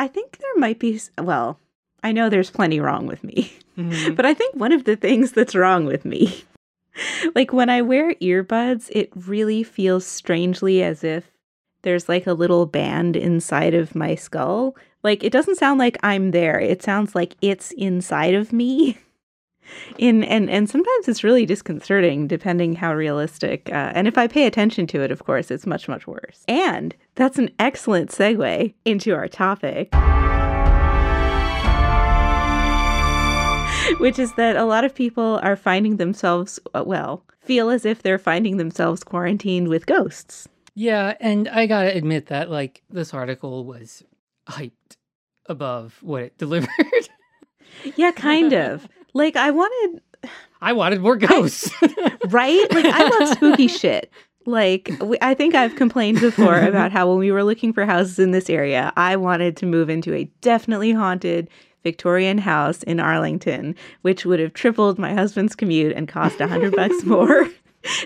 I think there might be, well, I know there's plenty wrong with me, Mhm. but I think one of the things that's wrong with me, like when I wear earbuds, it really feels strangely as if there's like a little band inside of my skull. Like it doesn't sound like I'm there. It sounds like it's inside of me. In and and sometimes it's really disconcerting depending how realistic. Uh, and if I pay attention to it, of course, it's much much worse. And that's an excellent segue into our topic. Which is that a lot of people are finding themselves, uh, well, feel as if they're finding themselves quarantined with ghosts. Yeah, and I gotta admit that like this article was hyped above what it delivered. Yeah, kind of. like I wanted, I wanted more ghosts. right? Like I love spooky shit. Like we, I think I've complained before about how when we were looking for houses in this area, I wanted to move into a definitely haunted Victorian house in Arlington, which would have tripled my husband's commute and cost a hundred bucks more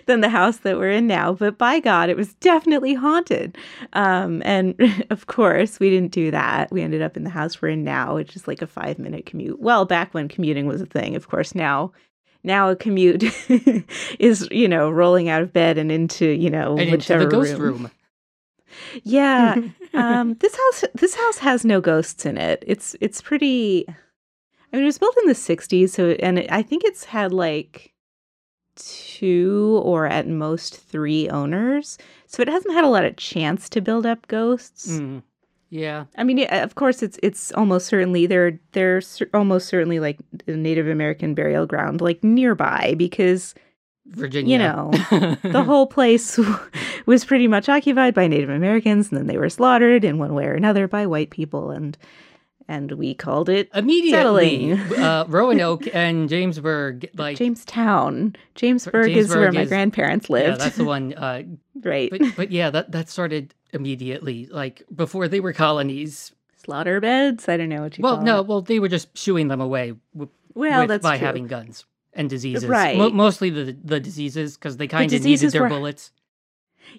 than the house that we're in now. But by God, it was definitely haunted. Um, and of course, we didn't do that. We ended up in the house we're in now, which is like a five minute commute. Well, back when commuting was a thing, of course. Now now a commute is you know rolling out of bed and into you know and into whichever the ghost room. room. Yeah, um, this house this house has no ghosts in it. It's it's pretty. I mean, it was built in the '60s, so and it, I think it's had like two or at most three owners, so it hasn't had a lot of chance to build up ghosts. Mm. Yeah. I mean, of course, it's it's almost certainly they're they're almost certainly like a Native American burial ground, like nearby, because Virginia. You know, the whole place was pretty much occupied by Native Americans, and then they were slaughtered in one way or another by white people, and and we called it Immediately, uh, Roanoke and Jamesburg, like Jamestown. Jamesburg, is where my is- grandparents yeah, lived, that's the one. Uh, right? but but yeah, that that started immediately, like before they were colonies. Slaughter beds. I don't know what you Well, no, it. well they were just shooing them away w- Well, with, that's by true. having guns and diseases. Right. Mo- mostly the the diseases because they kind of needed their were- bullets.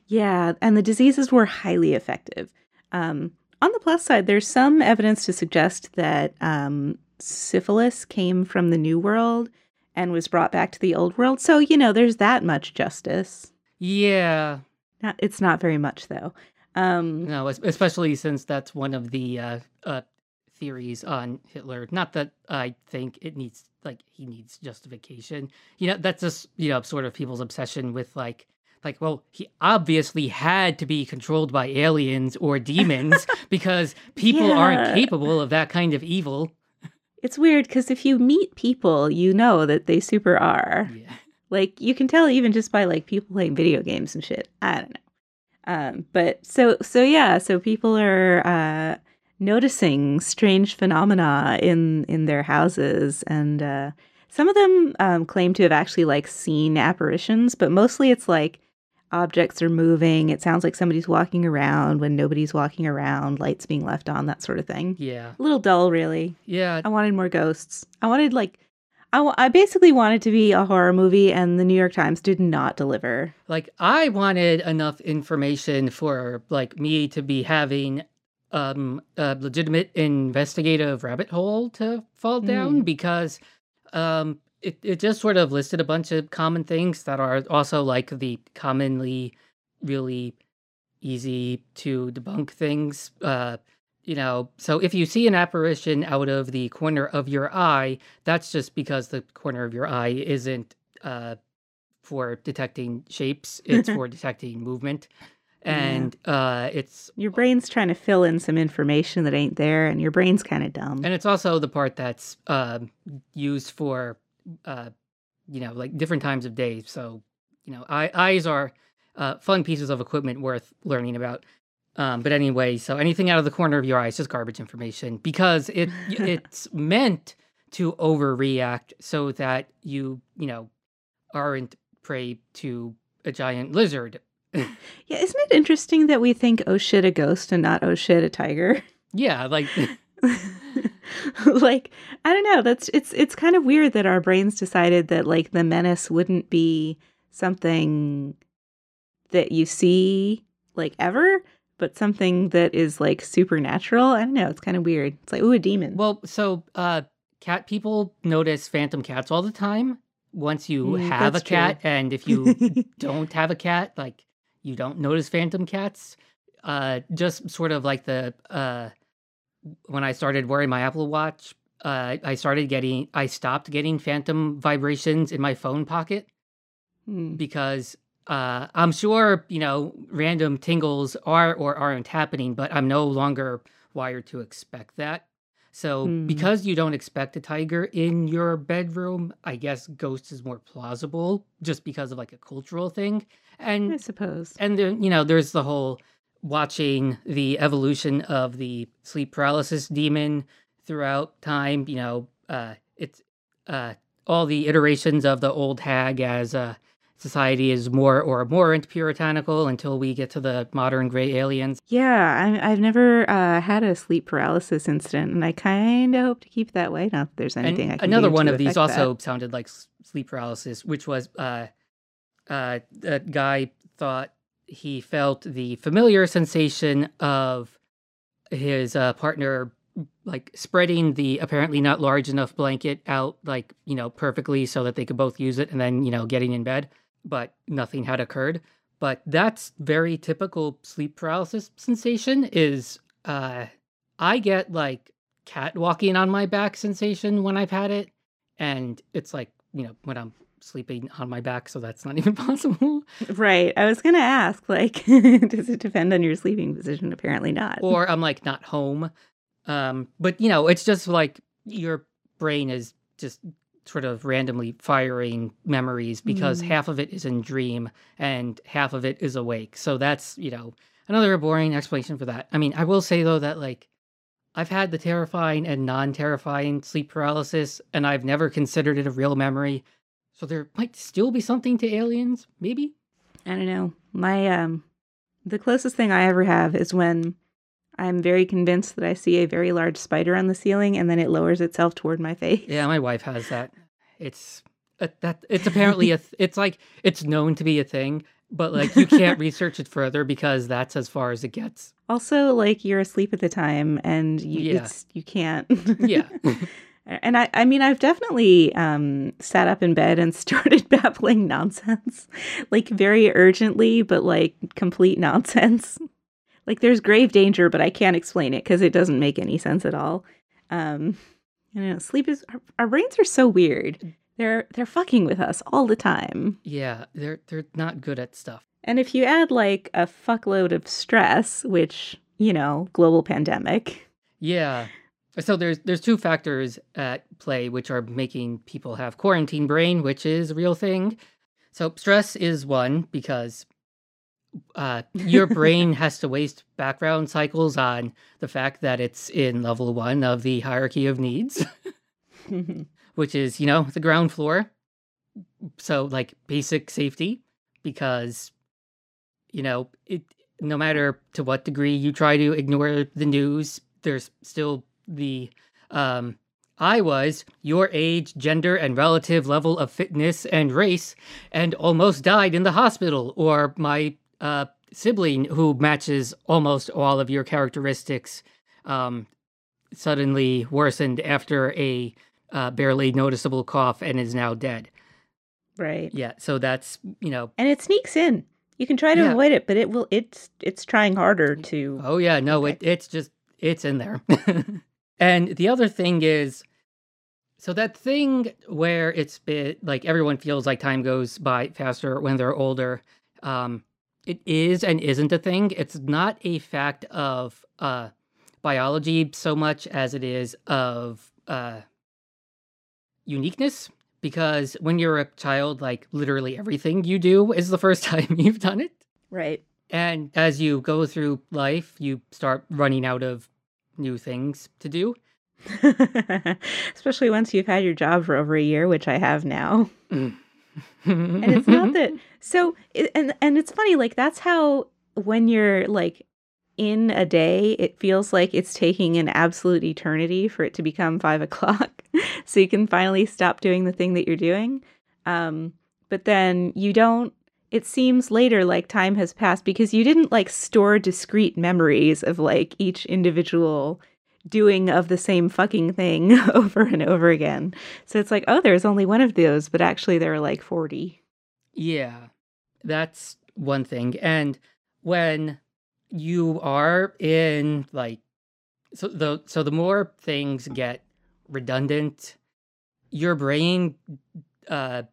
Yeah, and the diseases were highly effective. Um, on the plus side, there's some evidence to suggest that um, syphilis came from the New World and was brought back to the Old World. So, you know, there's that much justice. Yeah, Not, it's not very much, though. Um, no, especially since that's one of the uh, uh, theories on Hitler. Not that I think it needs like he needs justification. You know, that's just you know sort of people's obsession with like like well he obviously had to be controlled by aliens or demons because people aren't capable of that kind of evil. it's weird because if you meet people, you know that they super are. Yeah. Like you can tell even just by like people playing video games and shit. I don't know. Um, but so so yeah, so people are uh, noticing strange phenomena in in their houses, and uh, some of them um, claim to have actually like seen apparitions, but mostly it's like objects are moving. It sounds like somebody's walking around when nobody's walking around. Lights being left on, that sort of thing. Yeah. A little dull, really. Yeah. I wanted more ghosts. I wanted like. I, I basically wanted to be a horror movie, and the New York Times did not deliver. like i wanted enough information for like me to be having um a legitimate investigative rabbit hole to fall down because um it, it just sort of listed a bunch of common things that are also like the commonly really easy to debunk things uh you know so if you see an apparition out of the corner of your eye that's just because the corner of your eye isn't uh for detecting shapes it's for detecting movement Yeah. and uh it's Your brain's trying to fill in some information that ain't there, and your brain's kind of dumb. and it's also the part that's um used for uh you know like different times of day. So you know eye, eyes are uh fun pieces of equipment worth learning about. Um but anyway so anything out of the corner of your eye is just garbage information because it it's meant to overreact so that you you know aren't prey to a giant lizard. Yeah, isn't it interesting that we think oh shit a ghost and not oh shit a tiger? yeah like like I don't know. That's it's it's kind of weird that our brains decided that like the menace wouldn't be something that you see like ever, but something that is like supernatural. I don't know. It's kind of weird. It's like, ooh, a demon. Well, so uh, cat people notice phantom cats all the time. Once you Mm, have a cat, true. and if you don't have a cat, like you don't notice phantom cats. Uh, just sort of like the uh, when I started wearing my Apple Watch, uh, I started getting, I stopped getting phantom vibrations in my phone pocket Hmm. because uh, I'm sure you know random tingles are or aren't happening, but I'm no longer wired to expect that. So Hmm. because you don't expect a tiger in your bedroom, I guess ghost is more plausible just because of like a cultural thing. And I suppose. and then you know there's the whole watching the evolution of the sleep paralysis demon throughout time you know uh it's uh all the iterations of the old hag as uh society is more or more into puritanical until we get to the modern gray aliens Yeah, I, I've never uh, had a sleep paralysis incident, and I kind of hope to keep that way. Not that there's anything I and can another one of these affect that. also sounded like sleep paralysis which was uh uh that guy thought he felt the familiar sensation of his uh, partner like spreading the apparently not large enough blanket out like you know perfectly so that they could both use it and then you know getting in bed but nothing had occurred. But that's very typical sleep paralysis sensation is uh i get like cat walking on my back sensation when i've had it and it's like you know when i'm sleeping on my back so that's not even possible Right. I was going to ask, like, does it depend on your sleeping position? Apparently not. or I'm like not home. Um, but you know, it's just like your brain is just sort of randomly firing memories because Mm. half of it is in dream and half of it is awake. So that's, you know, another boring explanation for that. I mean, I will say though that like I've had the terrifying and non-terrifying sleep paralysis and I've never considered it a real memory. So there might still be something to aliens, maybe? I don't know. My um the closest thing I ever have is when I'm very convinced that I see a very large spider on the ceiling and then it lowers itself toward my face. Yeah, my wife has that. It's uh, that it's apparently a th- it's like it's known to be a thing, but like you can't research it further because that's as far as it gets. Also, like you're asleep at the time and you Yeah. it's you can't. Yeah. and I I mean I've definitely um sat up in bed and started babbling nonsense. like very urgently, but like complete nonsense. like there's grave danger, but I can't explain it because it doesn't make any sense at all. Um don't know, sleep is our, our brains are so weird. They're they're fucking with us all the time. yeah, they're they're not good at stuff. And if you add like a fuckload of stress, which, you know, global pandemic. Yeah. So there's there's two factors at play which are making people have quarantine brain, which is a real thing. So stress is one because uh, your brain has to waste background cycles on the fact that it's in level one of the hierarchy of needs. which is, you know, the ground floor. So, like, basic safety, because, you know, it, no matter to what degree you try to ignore the news, there's still the, um, I was your age, gender, and relative level of fitness and race, and almost died in the hospital, or my uh, sibling who matches almost all of your characteristics um, suddenly worsened after a uh, barely noticeable cough and is now dead. right. Yeah, so that's you know. And it sneaks in. You can try to Yeah. avoid it, but it will it's it's trying harder to Oh yeah, no, it it's just it's in there. and the other thing is, so that thing where it's been like everyone feels like time goes by faster when they're older. Um, it is and isn't a thing. It's not a fact of uh biology so much as it is of uh uniqueness because when you're a child like literally everything you do is the first time you've done it Right. and as you go through life you start running out of new things to do Especially once you've had your job for over a year, which I have now. and And it's not that so it, and and it's funny like that's how when you're like in a day, it feels like it's taking an absolute eternity for it to become five o'clock. so you can finally stop doing the thing that you're doing. Um, but then you don't, it seems later like time has passed because you didn't like store discrete memories of like each individual doing of the same fucking thing over and over again. So it's like, oh, there's only one of those, but actually there are like 40. Yeah, that's one thing. And when you are in like so the so the more things get redundant, your brain uh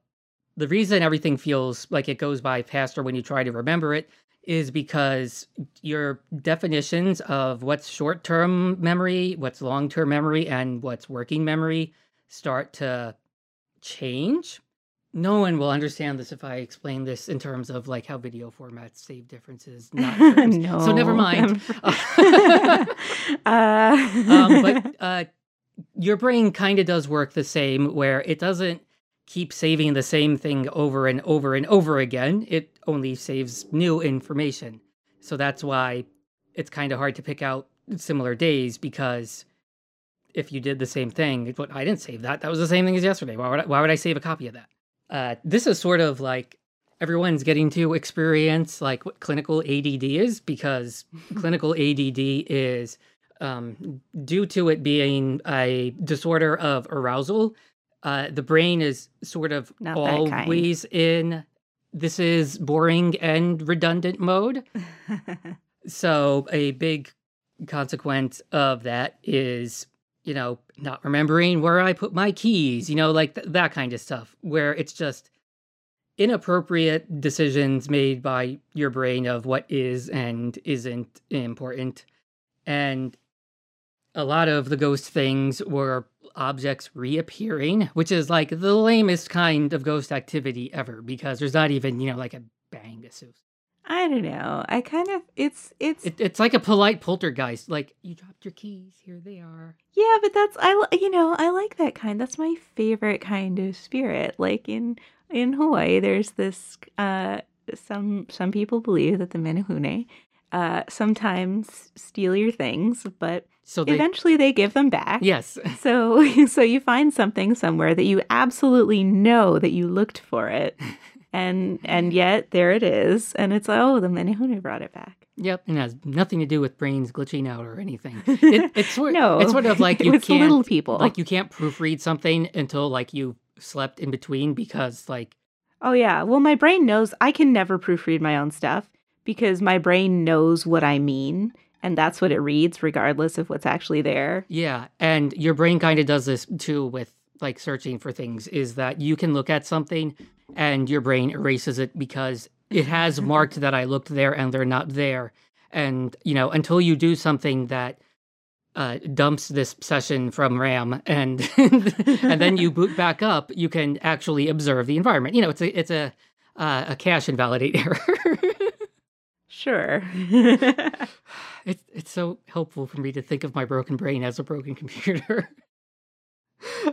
the reason everything feels like it goes by faster when you try to remember it is because your definitions of what's short term memory, what's long term memory, and what's working memory start to change. No one will understand this if I explain this in terms of like how video formats save differences. Not no. So never mind. uh... um, but uh, your brain kind of does work the same, where it doesn't keep saving the same thing over and over and over again. It only saves new information. So that's why it's kind of hard to pick out similar days because if you did the same thing, but I didn't save that. That was the same thing as yesterday. Why would I, why would I save a copy of that? Uh, this is sort of like everyone's getting to experience like what clinical ADD is because clinical ADD is um, due to it being a disorder of arousal uh, the brain is sort of Not always in this is boring and redundant mode. so a big consequence of that is you know not remembering where i put my keys you know like th- that kind of stuff where it's just inappropriate decisions made by your brain of what is and isn't important and a lot of the ghost things were objects reappearing, which is like the lamest kind of ghost activity ever because there's not even, you know, like a bang associated. I don't know. I kind of it's it's it, it's like a polite poltergeist. Like you dropped your keys, here they are. Yeah, but that's I you know I like that kind. That's my favorite kind of spirit. Like in in Hawaii, there's this. uh Some some people believe that the menehune uh, sometimes steal your things, but so they, eventually they give them back. Yes. So so you find something somewhere that you absolutely know that you looked for it. And and yet there it is. And it's like, oh the Menehune brought it back. Yep, and it has nothing to do with brains glitching out or anything. It, it's sort no, it's sort of like you can't little people. like you can't proofread something until like you slept in between because like Oh yeah. Well, my brain knows I can never proofread my own stuff because my brain knows what I mean and that's what it reads regardless of what's actually there. Yeah, and your brain kind of does this too with like searching for things is that you can look at something and your brain erases it because it has marked that I looked there and they're not there. And you know, until you do something that uh, dumps this session from RAM and and then you boot back up, you can actually observe the environment. You know, it's a it's a uh, a cache invalidate error. Sure. it's it's so helpful for me to think of my broken brain as a broken computer.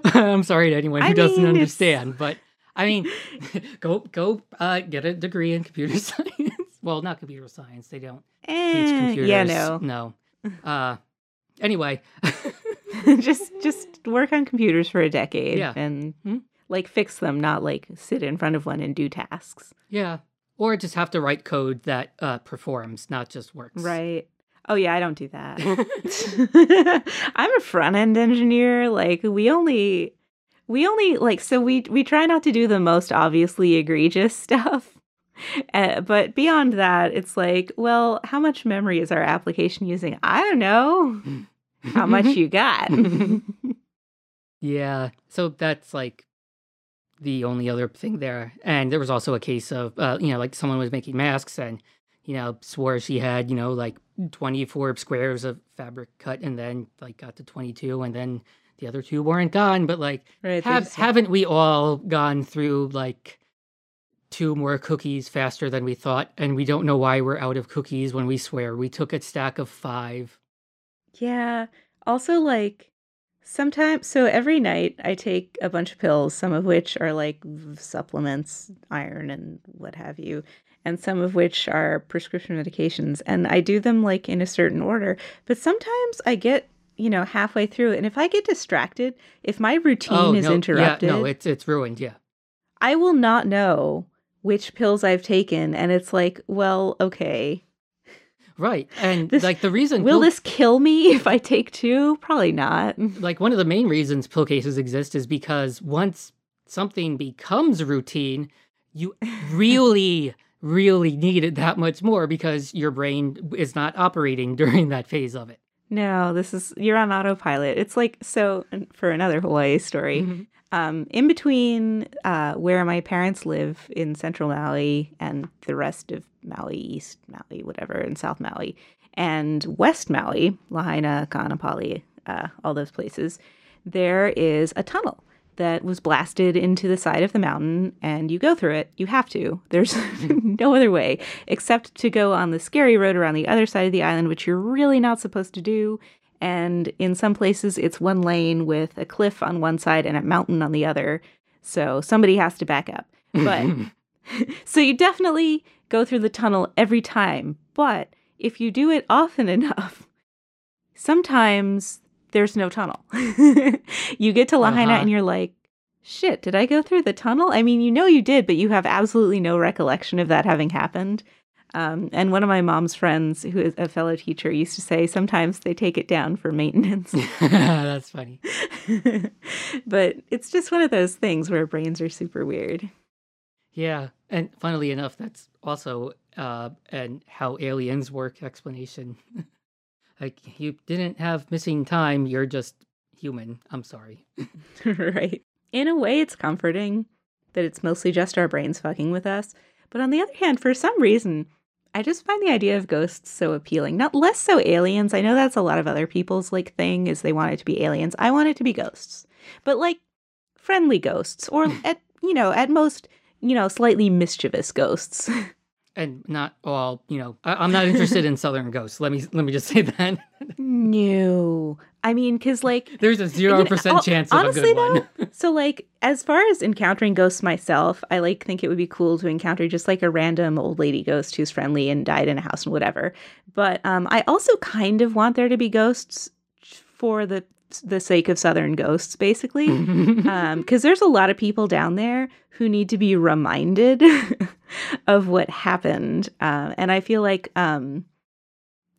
I'm sorry to anyone who I doesn't understand, it's... but I mean, go go uh, get a degree in computer science. well, not computer science. They don't eh, teach computers. Yeah, no, no. Uh, anyway, just just work on computers for a decade, yeah. and hmm? like fix them, not like sit in front of one and do tasks. Yeah, or just have to write code that uh, performs, not just works. Right. Oh yeah, I don't do that. I'm a front end engineer. Like we only we only like so we we try not to do the most obviously egregious stuff. Uh, but beyond that, it's like, well, how much memory is our application using? I don't know. how much you got? yeah. So that's like the only other thing there. And there was also a case of, uh, you know, like someone was making masks and, you know, swore she had, you know, like 24 squares of fabric cut and then like got to 22 and then the other two weren't gone. But like, right, have, haven't we all gone through like two more cookies faster than we thought? And we don't know why we're out of cookies when we swear we took a stack of five. Yeah. Also, like, Sometimes, so every night I take a bunch of pills, some of which are like supplements, iron and what have you, and some of which are prescription medications. And I do them like in a certain order. But sometimes I get, you know, halfway through, and if I get distracted, if my oh, routine oh, is no, interrupted, yeah, no, it's it's ruined. Yeah, I will not know which pills I've taken, and it's like, well, okay. Right. And This- like the reason Will this kill me if I take two? Probably not. like one of the main reasons pill cases exist is because once something becomes routine, you really, really need it that much more because your brain is not operating during that phase of it. No, this is you're on autopilot. It's like so for another Hawaii story. Mhm. Um, in between uh, where my parents live in Central Maui and the rest of Maui, East Maui, whatever, and South Maui, and West Maui, Lahaina, Kaanapali, uh, all those places, there is a tunnel that was blasted into the side of the mountain, and you go through it. You have to. There's no other way except to go on the scary road around the other side of the island, which you're really not supposed to do. And in some places, it's one lane with a cliff on one side and a mountain on the other. So somebody has to back up. But so you definitely go through the tunnel every time. But if you do it often enough, sometimes there's no tunnel. you get to Lahaina Uh-huh. and you're like, shit, did I go through the tunnel? I mean, you know you did, but you have absolutely no recollection of that having happened. Um, and one of my mom's friends, who is a fellow teacher, used to say sometimes they take it down for maintenance. That's funny. but it's just one of those things where brains are super weird. Yeah, and funnily enough, that's also uh, and how aliens work explanation. like you didn't have missing time; you're just human. I'm sorry. right. In a way, it's comforting that it's mostly just our brains fucking with us. But on the other hand, for some reason, I just find the idea of ghosts so appealing. Not less so aliens. I know that's a lot of other people's like thing is they want it to be aliens. I want it to be ghosts. But like friendly ghosts or at you know, at most, you know, slightly mischievous ghosts. And not all, you know, I- I'm not interested in Southern ghosts. Let me let me just say that. no. I mean, cuz like There's a zero percent hon- chance of honestly, a good one. So like as far as encountering ghosts myself, I like think it would be cool to encounter just like a random old lady ghost who's friendly and died in a house and whatever. But um I also kind of want there to be ghosts for the the sake of southern ghosts basically. Um cuz there's a lot of people down there who need to be reminded of what happened. Um and I feel like um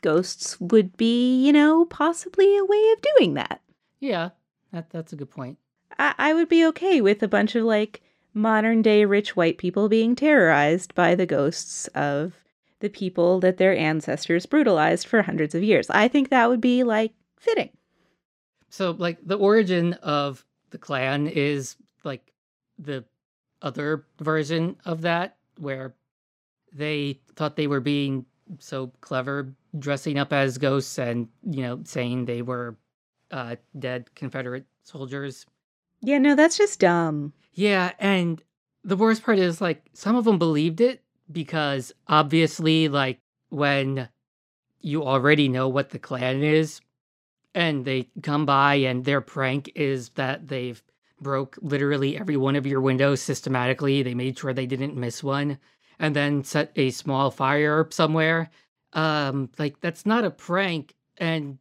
ghosts would be, you know, possibly a way of doing that. yeah, that that's a good point. I, I would be okay with a bunch of like modern day rich white people being terrorized by the ghosts of the people that their ancestors brutalized for hundreds of years. I think that would be like fitting. So, like, the origin of the Klan is like the other version of that, where they thought they were being so clever, dressing up as ghosts and, you know, saying they were uh, dead Confederate soldiers. Yeah, no, that's just dumb. Yeah, and the worst part is, like, some of them believed it because obviously, like, when you already know what the Klan is, and they come by and their prank is that they've broke literally every one of your windows systematically. They made sure they didn't miss one and then set a small fire somewhere. Um like that's not a prank. And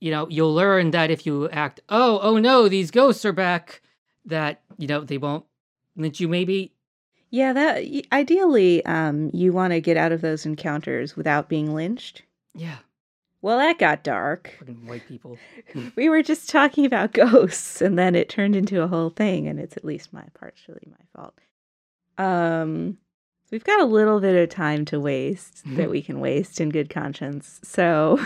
you know you'll learn that if you act oh oh no these ghosts are back that you know they won't lynch you maybe. Yeah, that ideally um you want to get out of those encounters without being lynched. yeah Well, that got dark. fucking white people We were just talking about ghosts and then it turned into a whole thing and it's at least my partially my fault. Um we've got a little bit of time to waste that we can waste in good conscience. So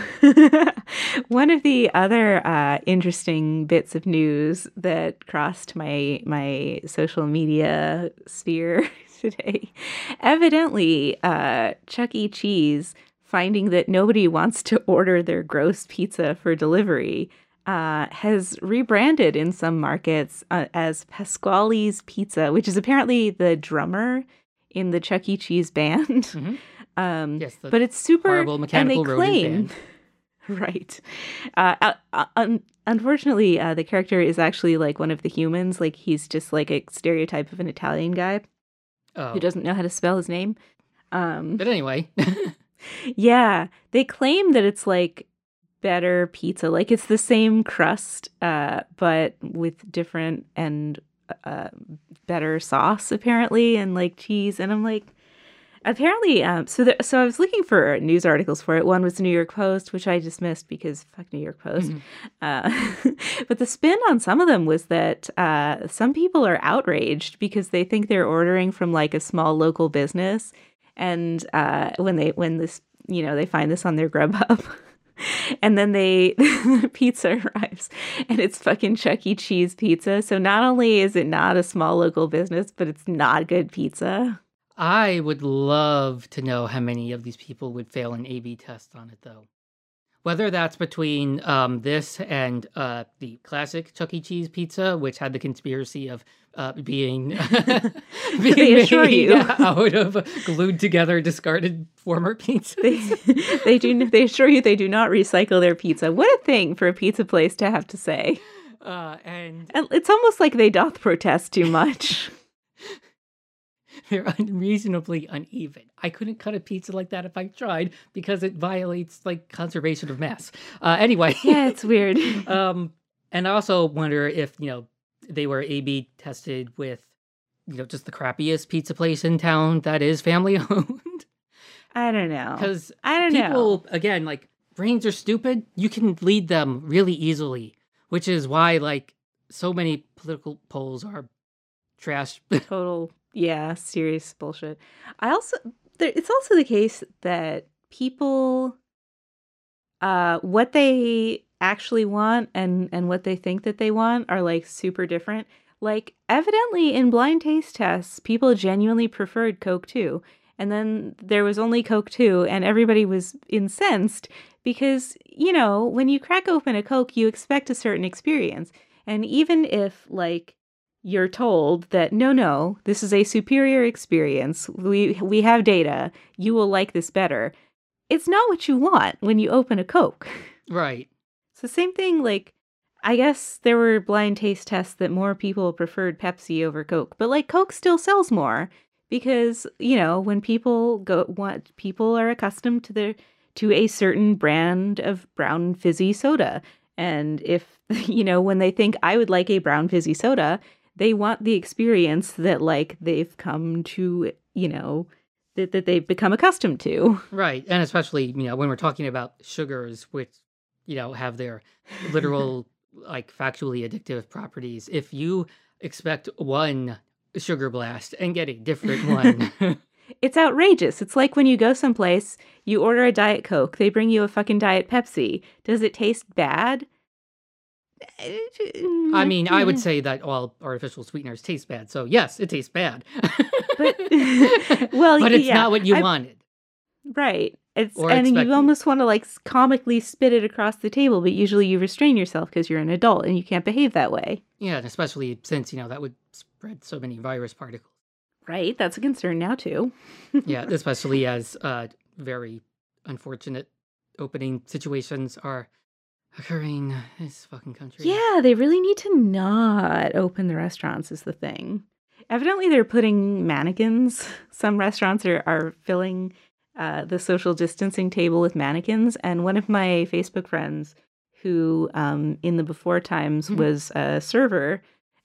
one of the other uh, interesting bits of news that crossed my my social media sphere today, evidently, uh, Chuck E. Cheese finding that nobody wants to order their gross pizza for delivery uh, has rebranded in some markets uh, as Pasqually's Pizza, which is apparently the drummer in the Chuck E. Cheese band. Mhm. Um, yes but it's super horrible mechanical and they claim right uh, uh, uh, un- unfortunately uh, the character is actually like one of the humans like he's just like a stereotype of an italian guy oh. who doesn't know how to spell his name um but anyway yeah they claim that it's like better pizza like it's the same crust uh but with different and uh, better sauce apparently and like cheese and i'm like apparently um so there, so i was looking for news articles for it one was the new york post which i dismissed because fuck new york post Mhm. uh, but the spin on some of them was that uh, some people are outraged because they think they're ordering from like a small local business and uh, when they when this you know they find this on their grubhub and then they pizza arrives and it's fucking chuck e. Cheese pizza. So not only is it not a small local business but it's not good pizza. I would love to know how many of these people would fail an A/B test on it, though. Whether that's between um, this and uh, the classic Chuck E. Cheese pizza, which had the conspiracy of uh, being, being They assure made you. out of glued together discarded former pizzas. they, they do they assure you they do not recycle their pizza what a thing for a pizza place to have to say Uh, and And it's almost like they doth protest too much they're unreasonably uneven. I couldn't cut a pizza like that if I tried because it violates like conservation of mass. Uh, anyway, yeah it's weird um, and I also wonder if you know they were A/B tested with you know just the crappiest pizza place in town that is family owned i don't know because i don't know people again like brains are stupid. You can lead them really easily, which is why like so many political polls are trash. total yeah serious bullshit. I also there, it's also the case that people uh what they actually want and and what they think that they want are like super different. Like evidently in blind taste tests people genuinely preferred coke too and then there was only coke too and everybody was incensed because you know when you crack open a coke you expect a certain experience. And even if like you're told that no no this is a superior experience. We we have data. You will like this better. It's not what you want when you open a coke. Right. so same thing like i guess there were blind taste tests that more people preferred pepsi over coke but like coke still sells more because you know when people go want people are accustomed to their to a certain brand of brown fizzy soda. And if you know when they think i would like a brown fizzy soda they want the experience that like they've come to you know that, that they've become accustomed to Right. And especially, you know, when we're talking about sugars, which, you know, have their literal, like, factually addictive properties, if you expect one sugar blast and get a different one, It's outrageous. It's like when you go someplace, you order a Diet Coke, they bring you a fucking Diet Pepsi. Does it taste bad? I mean, I would say that all artificial sweeteners taste bad. So, yes, it tastes bad. But- well, but it's yeah, not what you I- wanted. Right. It's Or and expected. you almost want to like comically spit it across the table, but usually you restrain yourself because you're an adult and you can't behave that way. Yeah. And especially since, you know, that would spread so many virus particles. Right? That's a concern now too. yeah, especially as uh, very unfortunate opening situations are occurring in this fucking country. Yeah, they really need to not open the restaurants is the thing. Evidently they're putting mannequins. Some restaurants are, are filling uh, the social distancing table with mannequins. And one of my Facebook friends who um, in the before times Hmm. was a server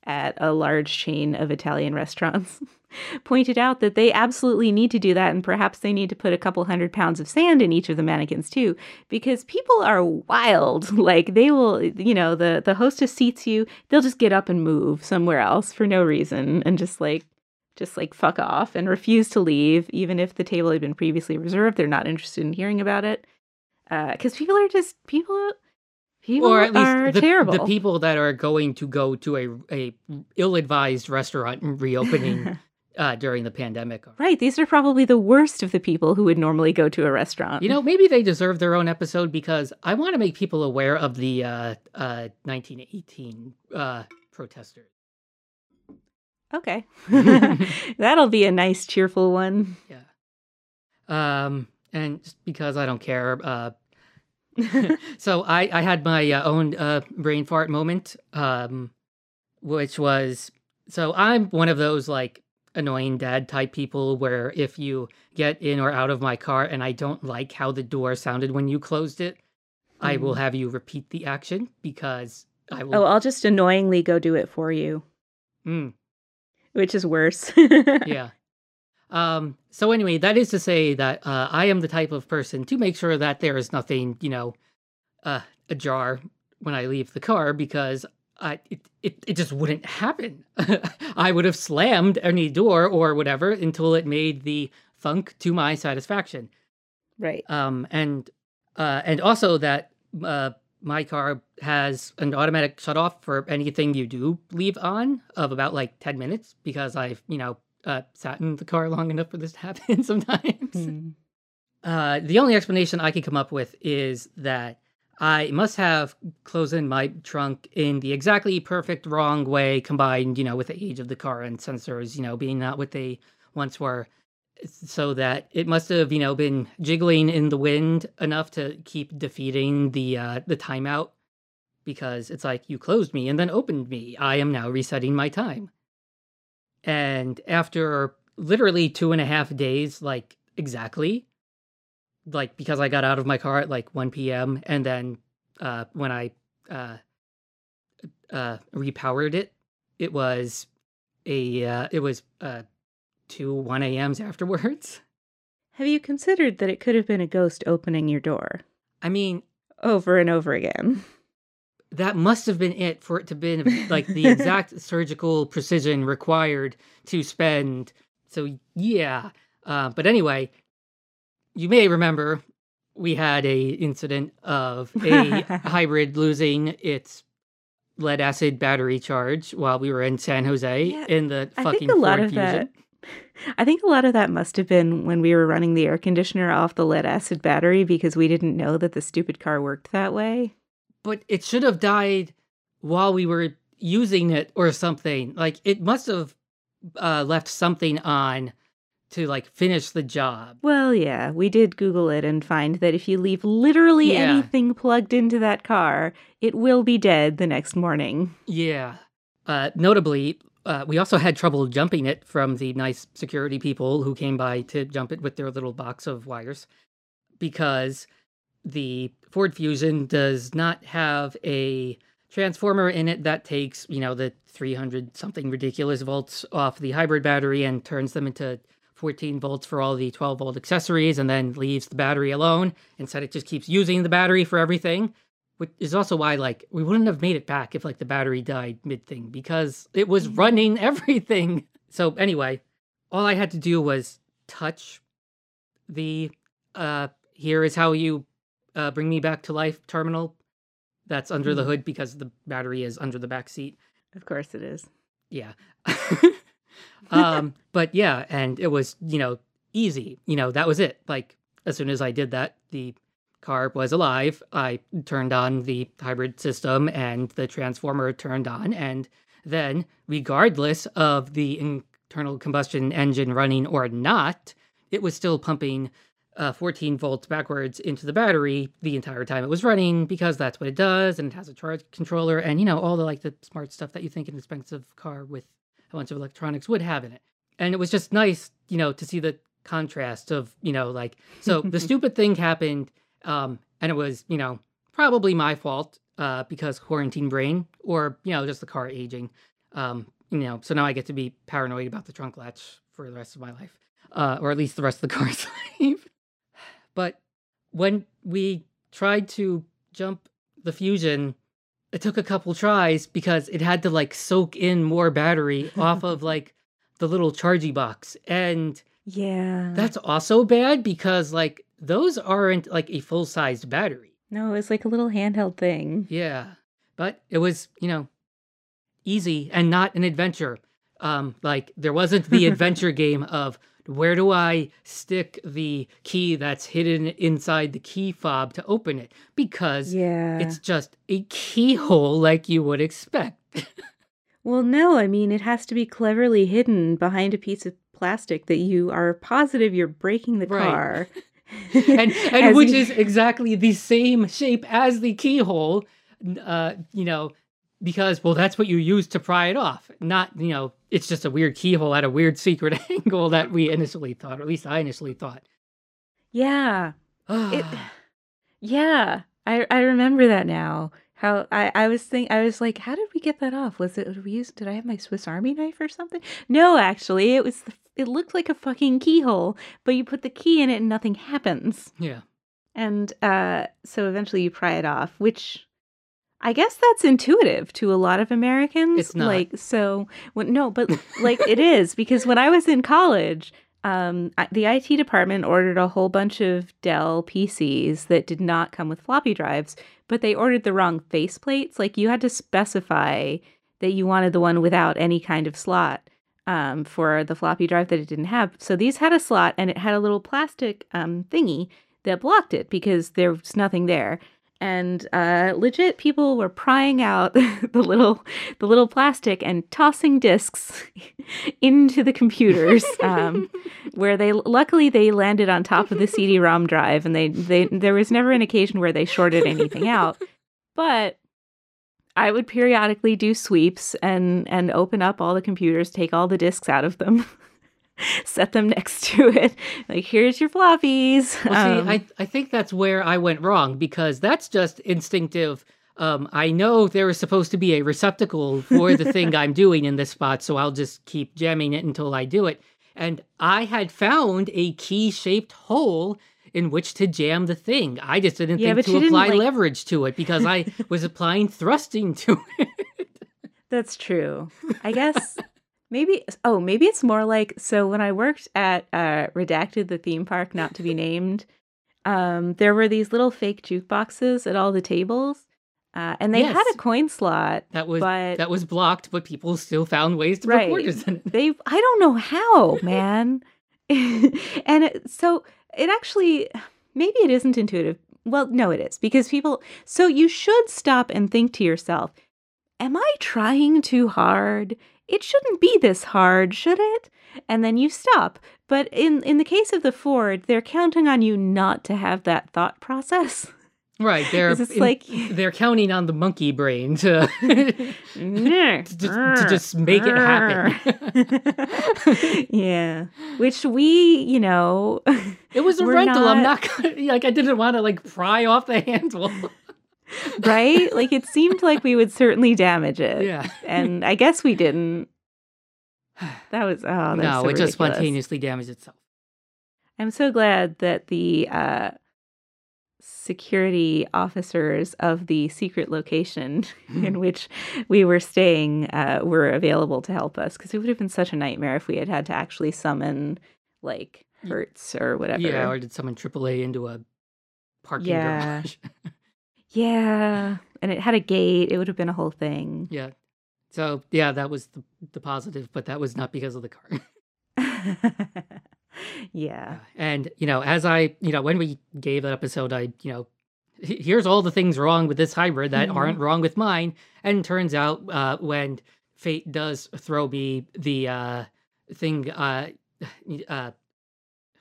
at a large chain of Italian restaurants pointed out that they absolutely need to do that and perhaps they need to put a couple hundred pounds of sand in each of the mannequins too because people are wild. Like they will you know the the hostess seats you they'll just get up and move somewhere else for no reason and just like just like fuck off and refuse to leave even if the table had been previously reserved. They're not interested in hearing about it. Uh, because people are just people people or at least the, terrible the people that are going to go to a, a ill-advised restaurant reopening uh, during the pandemic. right these are probably the worst of the people who would normally go to a restaurant You know, maybe they deserve their own episode because I want to make people aware of the uh, uh, 1918 uh, protesters. okay that'll be a nice cheerful one Yeah. Um, and just because I don't care, uh, so I, I had my uh, own uh, brain fart moment, um, which was so I'm one of those like annoying dad type people where if you get in or out of my car and I don't like how the door sounded when you closed it, I will have you repeat the action because I will. oh i'll just annoyingly go do it for you Mm, which is worse. yeah. Um, so anyway, that is to say that uh, I am the type of person to make sure that there is nothing, you know, uh, ajar when I leave the car because I it, it, it just wouldn't happen. I would have slammed any door or whatever until it made the thunk to my satisfaction. Right. Um, and uh, and also that uh, my car has an automatic shut off for anything you do leave on of about like 10 minutes because I've, you know, uh, sat in the car long enough for this to happen sometimes. Mm. Uh, the only explanation I can come up with is that I must have closed in my trunk in the exactly perfect wrong way, combined, you know, with the age of the car and sensors, you know, being not what they once were, so that it must have, you know, been jiggling in the wind enough to keep defeating the uh, the timeout, because it's like you closed me and then opened me. I am now resetting my time, and after literally two and a half days, like exactly, like because I got out of my car at like 1 p.m. and then uh, when I uh, uh, repowered it, it was a uh, it was uh, two 1 a.m.s afterwards. Have you considered that it could have been a ghost opening your door I mean, over and over again? That must have been it for it to been like the exact surgical precision required to spend. So yeah, uh, but anyway, you may remember we had a incident of a hybrid losing its lead acid battery charge while we were in San Jose Yeah, in the I fucking think a lot of Fusion. that. I think a lot of that must have been when we were running the air conditioner off the lead acid battery because we didn't know that the stupid car worked that way. But it should have died while we were using it or something. Like it must have uh, left something on to like finish the job. Well, yeah, we did Google it and find that if you leave literally Yeah. anything plugged into that car, it will be dead the next morning. Yeah. Uh, notably, uh, we also had trouble jumping it from the nice security people who came by to jump it with their little box of wires because the Ford Fusion does not have a transformer in it that takes, you know, the 300 something ridiculous volts off the hybrid battery and turns them into 14 volts for all the 12 volt accessories and then leaves the battery alone. Instead, it just keeps using the battery for everything which is also why like we wouldn't have made it back if like the battery died mid thing because it was running everything so anyway all i had to do was touch the uh here is how you uh bring me back to life terminal that's under the Mhm. hood because the battery is under the back seat. Of course it is. yeah. Um but yeah and it was you know easy. You know that was it. Like as soon as i did that the car was alive. I turned on the hybrid system and the transformer turned on and then regardless of the internal combustion engine running or not it was still pumping uh, 14 volts backwards into the battery the entire time it was running because that's what it does and it has a charge controller and you know all the like the smart stuff that you think an expensive car with a bunch of electronics would have in it. And it was just nice you know to see the contrast of you know like so the stupid thing happened um and it was you know probably my fault uh because quarantine brain or you know just the car aging um you know so now i get to be paranoid about the trunk latch for the rest of my life uh or at least the rest of the car's life but when we tried to jump the fusion it took a couple tries because it had to like soak in more battery off of like the little chargy box and Yeah. that's also bad because like those aren't like a full-sized battery no, it's like a little handheld thing. yeah but it was you know easy and not an adventure um like there wasn't the adventure game of where do i stick the key that's hidden inside the key fob to open it because Yeah. it's just a keyhole like you would expect Well, no, I mean, it has to be cleverly hidden behind a piece of plastic that you are positive you're breaking the Right. car. and and which you- is exactly the same shape as the keyhole uh you know because well that's what you use to pry it off not you know it's just a weird keyhole at a weird secret angle that we initially thought or at least i initially thought Yeah. It, yeah, I I remember that now. How I, I was think I was like, how did we get that off? Was it did we use? Did I have my Swiss Army knife or something? No, actually, it was. The, it looked like a fucking keyhole, but you put the key in it and nothing happens. Yeah. And uh, so eventually you pry it off, which I guess that's intuitive to a lot of Americans. It's not. Like so, when, no, but like it is because when I was in college, um, the IT department ordered a whole bunch of Dell PCs that did not come with floppy drives, but they ordered the wrong faceplates. Like you had to specify that you wanted the one without any kind of slot um, for the floppy drive that it didn't have. So these had a slot and it had a little plastic um, thingy that blocked it because there was nothing there. And uh, legit people were prying out the little the little plastic and tossing discs into the computers, um, where they luckily they landed on top of the CD-ROM drive, and they they there was never an occasion where they shorted anything out. But I would periodically do sweeps and and open up all the computers, take all the discs out of them, set them next to it. Like here's your floppies. Well, Um, see, I, I think that's where I went wrong because that's just instinctive. Um, I know there is supposed to be a receptacle for the thing I'm doing in this spot, so I'll just keep jamming it until I do it. And I had found a key shaped hole in which to jam the thing. I just didn't Yeah, think to apply like- leverage to it because I was applying thrusting to it. That's true. I guess maybe oh, maybe it's more like so when I worked at uh Redacted the theme park not to be named, um there were these little fake jukeboxes at all the tables. Uh, and they had a coin slot, That was but that was blocked, but people still found ways to Right. record us in it. they I don't know how, man. and it, so it actually maybe it isn't intuitive. Well, no it is because people so you should stop and think to yourself, am I trying too hard? It shouldn't be this hard, should it? And then you stop. But in in the case of the Ford, they're counting on you not to have that thought process. Right, they're it's in- like- they're counting on the monkey brain to to to just, to just make it happen. yeah. Which we, you know, it was a rental. I'm not- not gonna, like I didn't want to like pry off the handle. right? Like it seemed like we would certainly damage it. yeah. And I guess we didn't. That was oh, that's no, so it just spontaneously damaged itself. I'm so glad that the uh, security officers of the secret location Hmm. in which we were staying uh, were available to help us because it would have been such a nightmare if we had had to actually summon like Hertz or whatever. Yeah, or did someone AAA into a parking Yeah. garage? Yeah, and it had a gate. It would have been a whole thing. yeah. So yeah, that was the, the positive, but that was not because of the car. yeah. And, you know, as I, you know, when we gave that episode, I, you know, here's all the things wrong with this hybrid that Mhm. aren't wrong with mine. And turns out, uh, when fate does throw me the, uh, thing, uh, uh,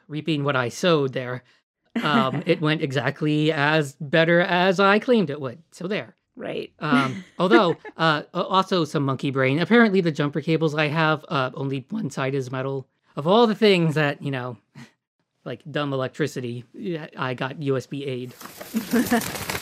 reaping what I sowed there, um, it went exactly as better as I claimed it would. So there. right. Um, although, uh, also some monkey brain. Apparently, the jumper cables I have, uh, only one side is metal. Of all the things that you know, like dumb electricity, I got USB aid.